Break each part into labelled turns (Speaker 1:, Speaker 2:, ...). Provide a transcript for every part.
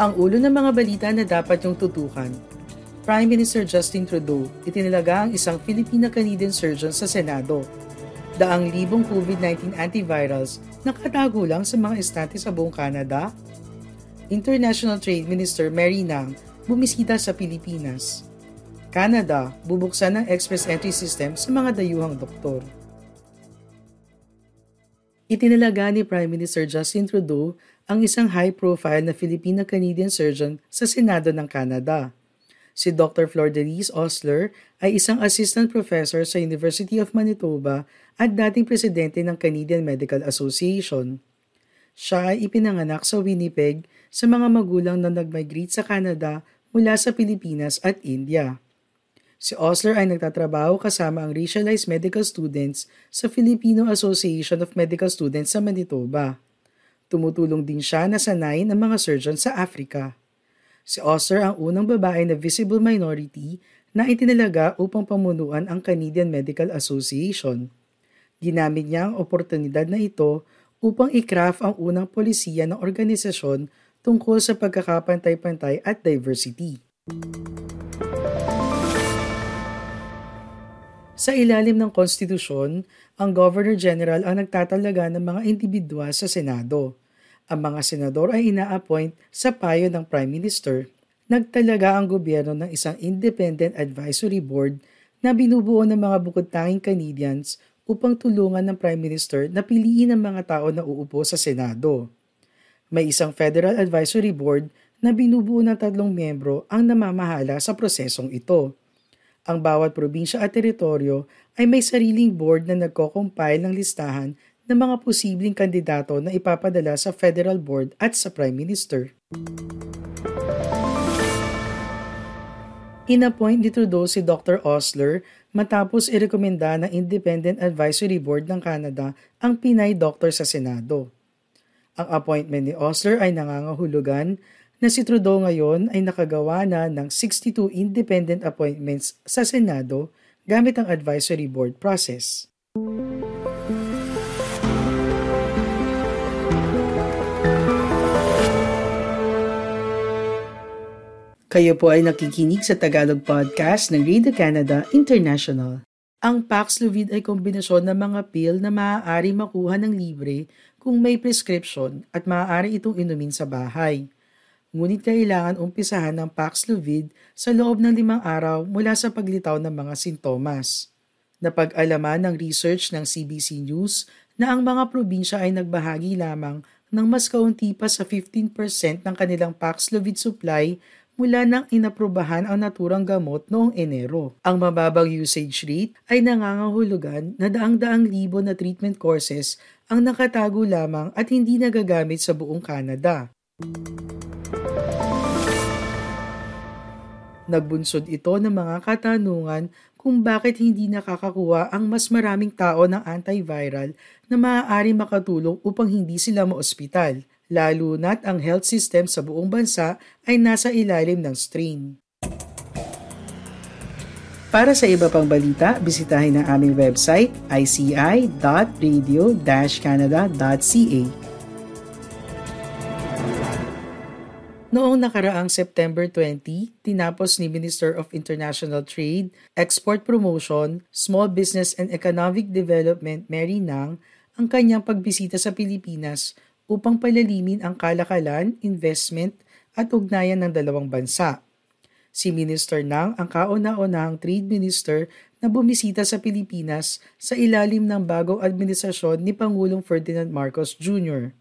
Speaker 1: Ang ulo ng mga balita na dapat yung tutukan. Prime Minister Justin Trudeau itinalaga ang isang Filipina-Canadian surgeon sa Senado. Daang libong COVID-19 antivirals nakatago lang sa mga estante sa buong Canada. International Trade Minister Mary Nang bumisita sa Pilipinas. Canada, bubuksan ng express entry system sa mga dayuhang doktor. Itinalaga ni Prime Minister Justin Trudeau ang isang high-profile na Filipina-Canadian surgeon sa Senado ng Canada. Si Dr. Flor Denise Osler ay isang assistant professor sa University of Manitoba at dating presidente ng Canadian Medical Association. Siya ay ipinanganak sa Winnipeg sa mga magulang na nag-migrate sa Canada mula sa Pilipinas at India. Si Osler ay nagtatrabaho kasama ang racialized medical students sa Filipino Association of Medical Students sa Manitoba. Tumutulong din siya na sanayin ang mga surgeon sa Africa. Si Oster ang unang babae na visible minority na itinalaga upang pamunuan ang Canadian Medical Association. Ginamit niya ang oportunidad na ito upang ikraft ang unang polisiya ng organisasyon tungkol sa pagkakapantay-pantay at diversity. Sa ilalim ng konstitusyon, ang Governor General ang nagtatalaga ng mga individwa sa Senado. Ang mga senador ay ina-appoint sa payo ng Prime Minister. Nagtalaga ang gobyerno ng isang Independent Advisory Board na binubuo ng mga bukod-tanging Canadians upang tulungan ng Prime Minister na piliin ang mga tao na uupo sa Senado. May isang Federal Advisory Board na binubuo ng tatlong miyembro ang namamahala sa prosesong ito. Ang bawat probinsya at teritoryo ay may sariling board na nagko-compile ng listahan ng mga posibleng kandidato na ipapadala sa Federal Board at sa Prime Minister. Inappoint ni Trudeau si Dr. Osler matapos irekomenda ng Independent Advisory Board ng Canada ang Pinay doctor sa Senado. Ang appointment ni Osler ay nangangahulugan na si Trudeau ngayon ay nakagawa na ng 62 independent appointments sa Senado gamit ang advisory board process. Kayo po ay nakikinig sa Tagalog Podcast ng Radio Canada International. Ang Paxlovid ay kombinasyon ng mga pill na maaari makuha ng libre kung may prescription at maaari itong inumin sa bahay. Ngunit kailangan umpisahan ng Paxlovid sa loob ng limang araw mula sa paglitaw ng mga sintomas. Napag-alaman ng research ng CBC News na ang mga probinsya ay nagbahagi lamang ng mas kaunti pa sa 15% ng kanilang Paxlovid supply mula nang inaprubahan ang naturang gamot noong Enero. Ang mababang usage rate ay nangangahulugan na daang-daang libo na treatment courses ang nakatago lamang at hindi nagagamit sa buong Canada. Nagbunsod ito ng mga katanungan kung bakit hindi nakakakuha ang mas maraming tao ng antiviral na maaari makatulong upang hindi sila maospital lalo na't ang health system sa buong bansa ay nasa ilalim ng strain. Para sa iba pang balita, bisitahin ang aming website ici.radio-canada.ca. Noong nakaraang September 20, tinapos ni Minister of International Trade, Export Promotion, Small Business and Economic Development Mary Nang ang kanyang pagbisita sa Pilipinas upang palalimin ang kalakalan, investment at ugnayan ng dalawang bansa. Si Minister Nang ang kauna-unahang trade minister na bumisita sa Pilipinas sa ilalim ng bagong administrasyon ni Pangulong Ferdinand Marcos Jr.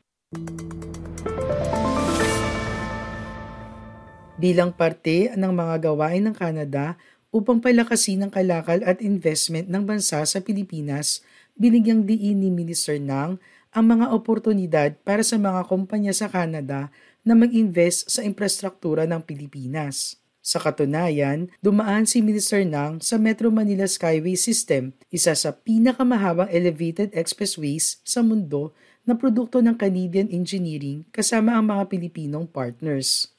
Speaker 1: Bilang parte ng mga gawain ng Canada upang palakasin ang kalakal at investment ng bansa sa Pilipinas, binigyang diin ni Minister Nang ang mga oportunidad para sa mga kumpanya sa Canada na mag-invest sa infrastruktura ng Pilipinas. Sa katunayan, dumaan si Minister Nang sa Metro Manila Skyway System, isa sa pinakamahabang elevated expressways sa mundo na produkto ng Canadian engineering kasama ang mga Pilipinong partners.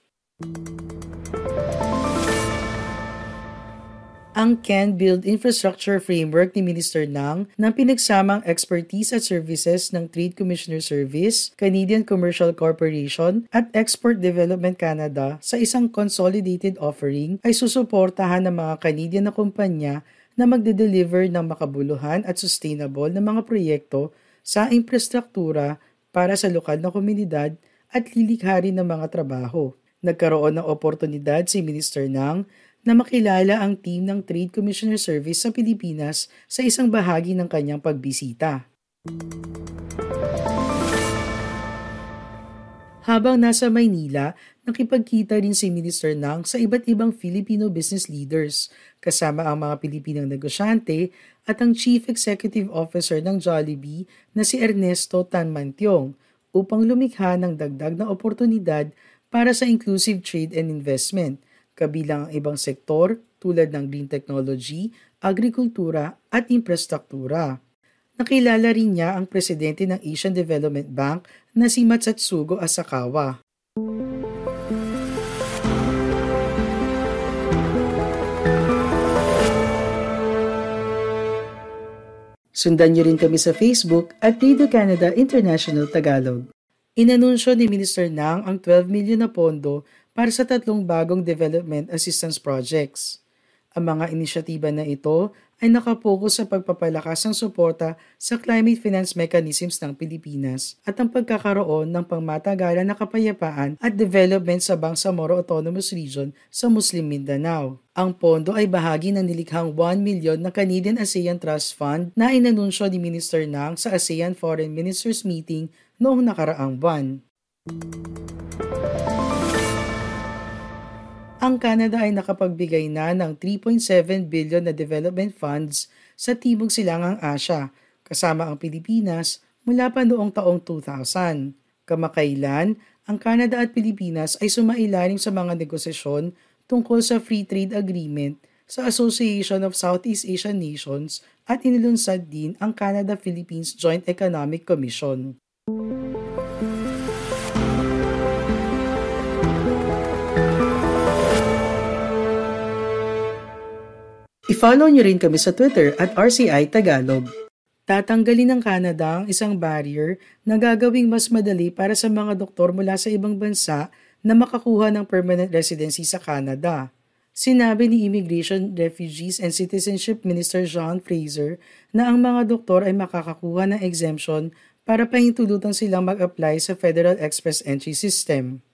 Speaker 1: Ang Can Build Infrastructure Framework ni Minister Nang ng pinagsamang expertise at services ng Trade Commissioner Service, Canadian Commercial Corporation at Export Development Canada sa isang consolidated offering ay susuportahan ng mga Canadian na kumpanya na magde-deliver ng makabuluhan at sustainable na mga proyekto sa infrastruktura para sa lokal na komunidad at lilikha rin ng mga trabaho. Nagkaroon ng oportunidad si Minister Nang na makilala ang team ng Trade Commissioner Service sa Pilipinas sa isang bahagi ng kanyang pagbisita. Habang nasa Maynila, nakipagkita rin si Minister Nang sa iba't ibang Filipino business leaders, kasama ang mga Pilipinong negosyante at ang Chief Executive Officer ng Jollibee na si Ernesto Tanmantiong upang lumikha ng dagdag na oportunidad para sa inclusive trade and investment – kabilang ang ibang sektor tulad ng green technology, agrikultura at infrastruktura. Nakilala rin niya ang presidente ng Asian Development Bank na si Matsatsugo Asakawa. Sundan niyo rin kami sa Facebook at Radio Canada International Tagalog. Inanunsyo ni Minister Nang ang 12 million na pondo para sa tatlong bagong development assistance projects. Ang mga inisyatiba na ito ay nakapokus sa pagpapalakas ng suporta sa climate finance mechanisms ng Pilipinas at ang pagkakaroon ng pangmatagalan na kapayapaan at development sa Bangsamoro Autonomous Region sa Muslim Mindanao. Ang pondo ay bahagi ng nilikhang 1 million na Canadian ASEAN Trust Fund na inanunsyo ni Minister Nang sa ASEAN Foreign Ministers Meeting noong nakaraang buwan. Ang Canada ay nakapagbigay na ng 3.7 billion na development funds sa Timog Silangang Asya, kasama ang Pilipinas mula pa noong taong 2000. Kamakailan, ang Canada at Pilipinas ay sumailalim sa mga negosasyon tungkol sa Free Trade Agreement sa Association of Southeast Asian Nations at inilunsad din ang Canada-Philippines Joint Economic Commission. I-follow nyo rin kami sa Twitter at RCI Tagalog. Tatanggalin ng Canada ang isang barrier na gagawing mas madali para sa mga doktor mula sa ibang bansa na makakuha ng permanent residency sa Canada. Sinabi ni Immigration, Refugees and Citizenship Minister John Fraser na ang mga doktor ay makakakuha ng exemption para pahintulutan silang mag-apply sa Federal Express Entry System.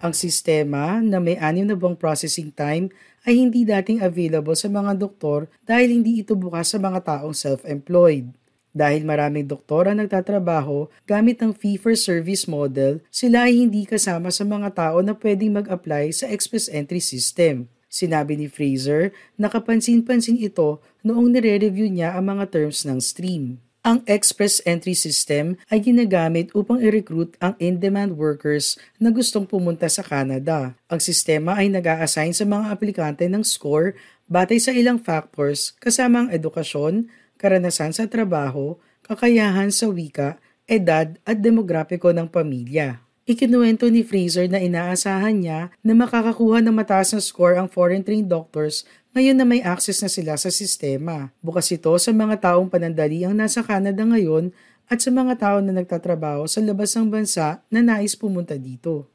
Speaker 1: Ang sistema na may anim na buwang processing time ay hindi dating available sa mga doktor dahil hindi ito bukas sa mga taong self-employed. Dahil maraming doktor ang nagtatrabaho gamit ang fee-for-service model, sila ay hindi kasama sa mga tao na pwedeng mag-apply sa Express Entry System. Sinabi ni Fraser na kapansin-pansin ito noong nire-review niya ang mga terms ng stream. Ang Express Entry System ay ginagamit upang i-recruit ang in-demand workers na gustong pumunta sa Canada. Ang sistema ay nag assign sa mga aplikante ng score batay sa ilang factors kasama ang edukasyon, karanasan sa trabaho, kakayahan sa wika, edad at demograpiko ng pamilya. Ikinuwento ni Fraser na inaasahan niya na makakakuha ng mataas na score ang foreign trained doctors ngayon na may access na sila sa sistema. Bukas ito sa mga taong panandali ang nasa Canada ngayon at sa mga tao na nagtatrabaho sa labas ng bansa na nais pumunta dito.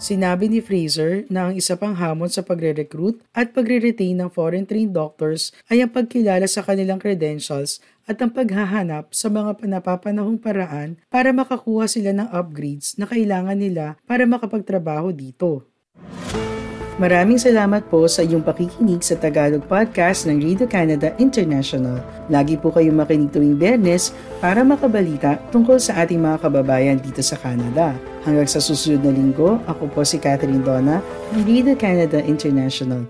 Speaker 1: Sinabi ni Fraser na ang isa pang hamon sa pagre-recruit at pagre-retain ng foreign trained doctors ay ang pagkilala sa kanilang credentials at ang paghahanap sa mga napapanahong paraan para makakuha sila ng upgrades na kailangan nila para makapagtrabaho dito. Maraming salamat po sa iyong pakikinig sa Tagalog Podcast ng Radio Canada International. Lagi po kayong makinig tuwing Bernes para makabalita tungkol sa ating mga kababayan dito sa Canada. Hanggang sa susunod na linggo, ako po si Catherine Donna ng Radio Canada International.